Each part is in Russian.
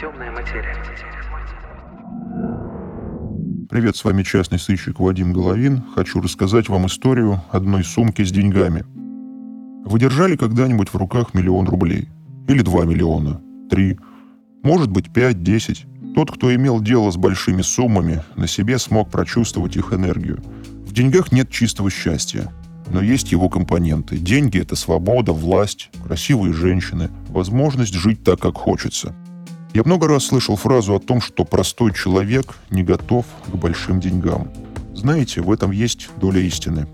Темная материя. Привет, с вами частный сыщик Вадим Головин. Хочу рассказать вам историю одной сумки с деньгами. Вы держали когда-нибудь в руках миллион рублей? Или два миллиона? Три? Может быть, пять, десять? Тот, кто имел дело с большими суммами, на себе смог прочувствовать их энергию. В деньгах нет чистого счастья, но есть его компоненты. Деньги — это свобода, власть, красивые женщины, возможность жить так, как хочется. Я много раз слышал фразу о том, что простой человек не готов к большим деньгам. Знаете, в этом есть доля истины.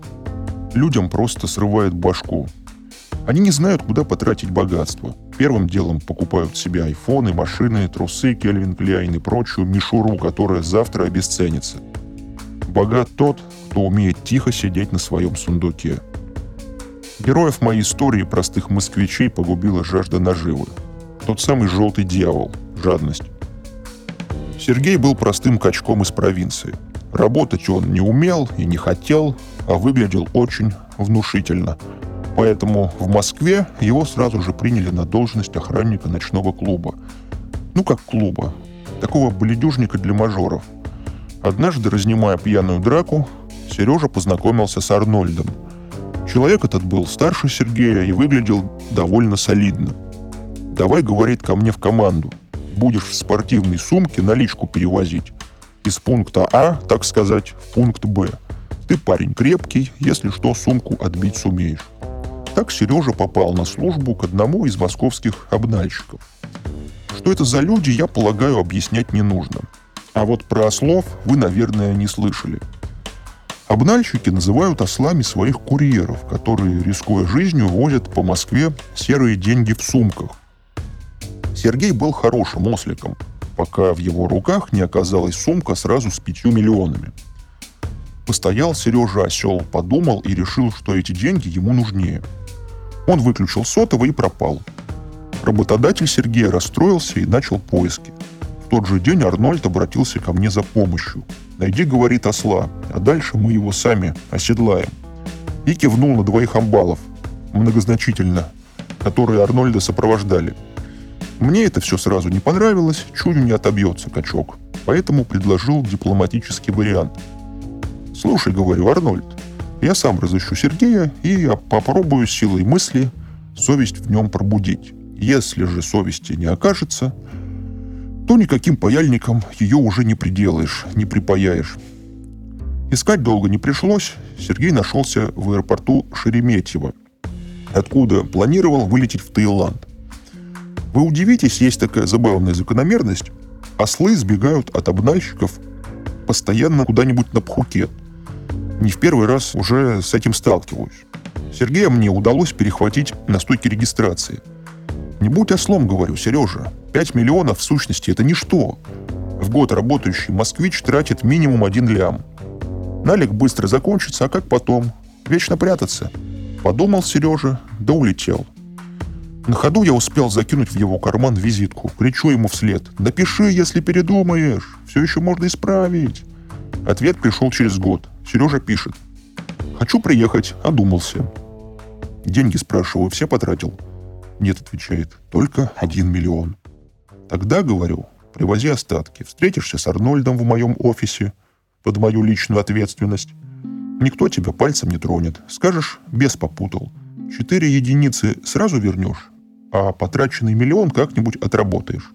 Людям просто срывает башку. Они не знают, куда потратить богатство. Первым делом покупают себе айфоны, машины, трусы, Кельвин Кляйн и прочую мишуру, которая завтра обесценится. Богат тот, кто умеет тихо сидеть на своем сундуке. Героев моей истории простых москвичей погубила жажда наживы. Тот самый желтый дьявол – жадность. Сергей был простым качком из провинции. Работать он не умел и не хотел, а выглядел очень внушительно. Поэтому в Москве его сразу же приняли на должность охранника ночного клуба. Ну как клуба, такого бледюжника для мажоров. Однажды, разнимая пьяную драку, Сережа познакомился с Арнольдом. Человек этот был старше Сергея и выглядел довольно солидно. «Давай, — говорит, — ко мне в команду будешь в спортивной сумке наличку перевозить из пункта А, так сказать, в пункт Б. Ты парень крепкий, если что, сумку отбить сумеешь. Так Сережа попал на службу к одному из московских обнальщиков. Что это за люди, я полагаю, объяснять не нужно. А вот про ослов вы, наверное, не слышали. Обнальщики называют ослами своих курьеров, которые, рискуя жизнью, возят по Москве серые деньги в сумках, Сергей был хорошим осликом, пока в его руках не оказалась сумка сразу с пятью миллионами. Постоял Сережа осел, подумал и решил, что эти деньги ему нужнее. Он выключил сотовый и пропал. Работодатель Сергея расстроился и начал поиски. В тот же день Арнольд обратился ко мне за помощью. «Найди, — говорит, — осла, а дальше мы его сами оседлаем». И кивнул на двоих амбалов, многозначительно, которые Арнольда сопровождали – мне это все сразу не понравилось, чую не отобьется качок. Поэтому предложил дипломатический вариант. «Слушай, — говорю, — Арнольд, я сам разыщу Сергея и попробую силой мысли совесть в нем пробудить. Если же совести не окажется, то никаким паяльником ее уже не приделаешь, не припаяешь. Искать долго не пришлось. Сергей нашелся в аэропорту Шереметьево, откуда планировал вылететь в Таиланд. Вы удивитесь, есть такая забавная закономерность. Ослы сбегают от обнальщиков постоянно куда-нибудь на Пхукет. Не в первый раз уже с этим сталкиваюсь. Сергея мне удалось перехватить на стойке регистрации. Не будь ослом, говорю, Сережа. 5 миллионов в сущности это ничто. В год работающий москвич тратит минимум один лям. Налик быстро закончится, а как потом? Вечно прятаться. Подумал Сережа, да улетел. На ходу я успел закинуть в его карман визитку. Кричу ему вслед. «Напиши, если передумаешь. Все еще можно исправить». Ответ пришел через год. Сережа пишет. «Хочу приехать. Одумался». Деньги, спрашиваю, все потратил? Нет, отвечает. Только один миллион. Тогда, говорю, привози остатки. Встретишься с Арнольдом в моем офисе под мою личную ответственность. Никто тебя пальцем не тронет. Скажешь, без попутал. Четыре единицы сразу вернешь, а потраченный миллион как-нибудь отработаешь.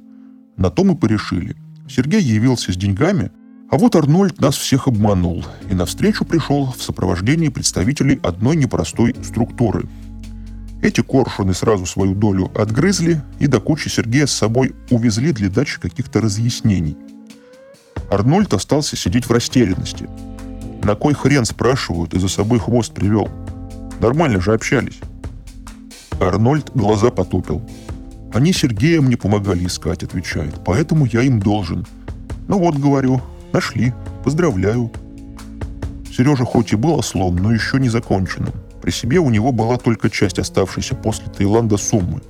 На то мы порешили. Сергей явился с деньгами, а вот Арнольд нас всех обманул и навстречу пришел в сопровождении представителей одной непростой структуры. Эти коршуны сразу свою долю отгрызли и до кучи Сергея с собой увезли для дачи каких-то разъяснений. Арнольд остался сидеть в растерянности. На кой хрен, спрашивают, и за собой хвост привел? Нормально же общались. Арнольд глаза потупил. Они Сергея мне помогали искать, отвечает. Поэтому я им должен. Ну вот, говорю, нашли. Поздравляю. Сережа хоть и был ослом, но еще не законченным. При себе у него была только часть оставшейся после Таиланда суммы.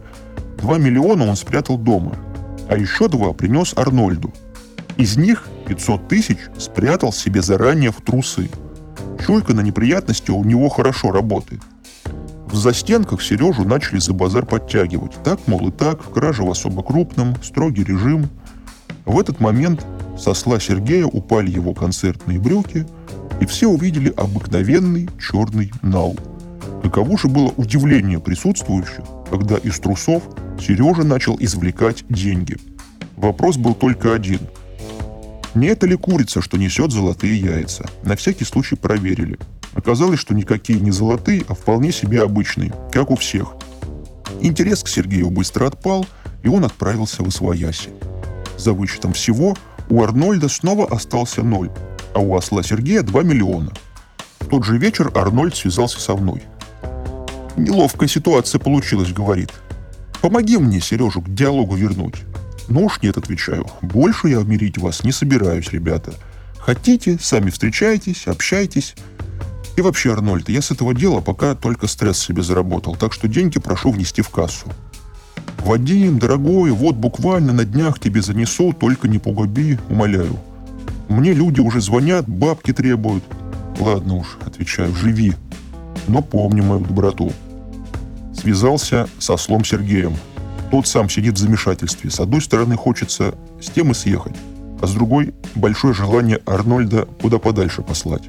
Два миллиона он спрятал дома, а еще два принес Арнольду. Из них 500 тысяч спрятал себе заранее в трусы. Чуйка на неприятности у него хорошо работает. В застенках Сережу начали за базар подтягивать. Так, мол, и так, кража в особо крупном, строгий режим. В этот момент со сла Сергея упали его концертные брюки, и все увидели обыкновенный черный нал. Каково же было удивление присутствующих, когда из трусов Сережа начал извлекать деньги. Вопрос был только один. Не это ли курица, что несет золотые яйца? На всякий случай проверили. Оказалось, что никакие не золотые, а вполне себе обычные, как у всех. Интерес к Сергею быстро отпал, и он отправился в Освояси. За вычетом всего у Арнольда снова остался ноль, а у осла Сергея 2 миллиона. В тот же вечер Арнольд связался со мной. «Неловкая ситуация получилась», — говорит. «Помоги мне Сережу к диалогу вернуть». «Ну уж нет», — отвечаю. «Больше я мирить вас не собираюсь, ребята. Хотите, сами встречайтесь, общайтесь. И вообще, Арнольд, я с этого дела пока только стресс себе заработал, так что деньги прошу внести в кассу. Вадим, дорогой, вот буквально на днях тебе занесу, только не погуби, умоляю. Мне люди уже звонят, бабки требуют. Ладно уж, отвечаю, живи. Но помни мою доброту. Связался со слом Сергеем. Тот сам сидит в замешательстве. С одной стороны хочется с темы съехать, а с другой большое желание Арнольда куда подальше послать.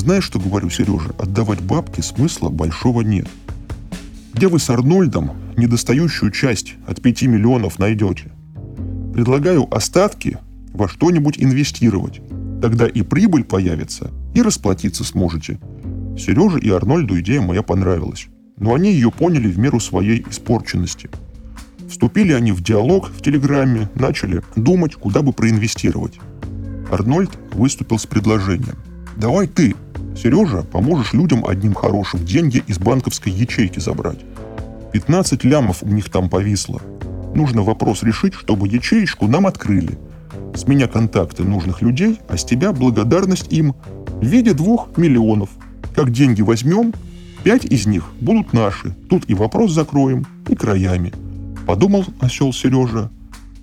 Знаешь, что говорю, Сережа? Отдавать бабки смысла большого нет. Где вы с Арнольдом недостающую часть от 5 миллионов найдете? Предлагаю остатки во что-нибудь инвестировать. Тогда и прибыль появится, и расплатиться сможете. Сереже и Арнольду идея моя понравилась. Но они ее поняли в меру своей испорченности. Вступили они в диалог в Телеграме, начали думать, куда бы проинвестировать. Арнольд выступил с предложением. «Давай ты, Сережа, поможешь людям одним хорошим деньги из банковской ячейки забрать. 15 лямов у них там повисло. Нужно вопрос решить, чтобы ячеечку нам открыли. С меня контакты нужных людей, а с тебя благодарность им в виде двух миллионов. Как деньги возьмем, пять из них будут наши. Тут и вопрос закроем, и краями. Подумал осел Сережа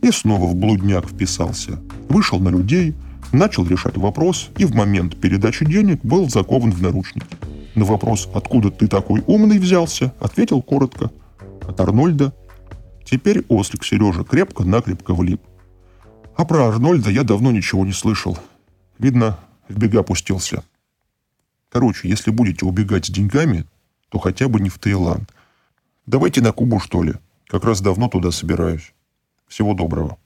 и снова в блудняк вписался. Вышел на людей – начал решать вопрос и в момент передачи денег был закован в наручники. На вопрос «Откуда ты такой умный взялся?» ответил коротко «От Арнольда». Теперь ослик Сережа крепко-накрепко влип. А про Арнольда я давно ничего не слышал. Видно, в бега пустился. Короче, если будете убегать с деньгами, то хотя бы не в Таиланд. Давайте на Кубу, что ли. Как раз давно туда собираюсь. Всего доброго.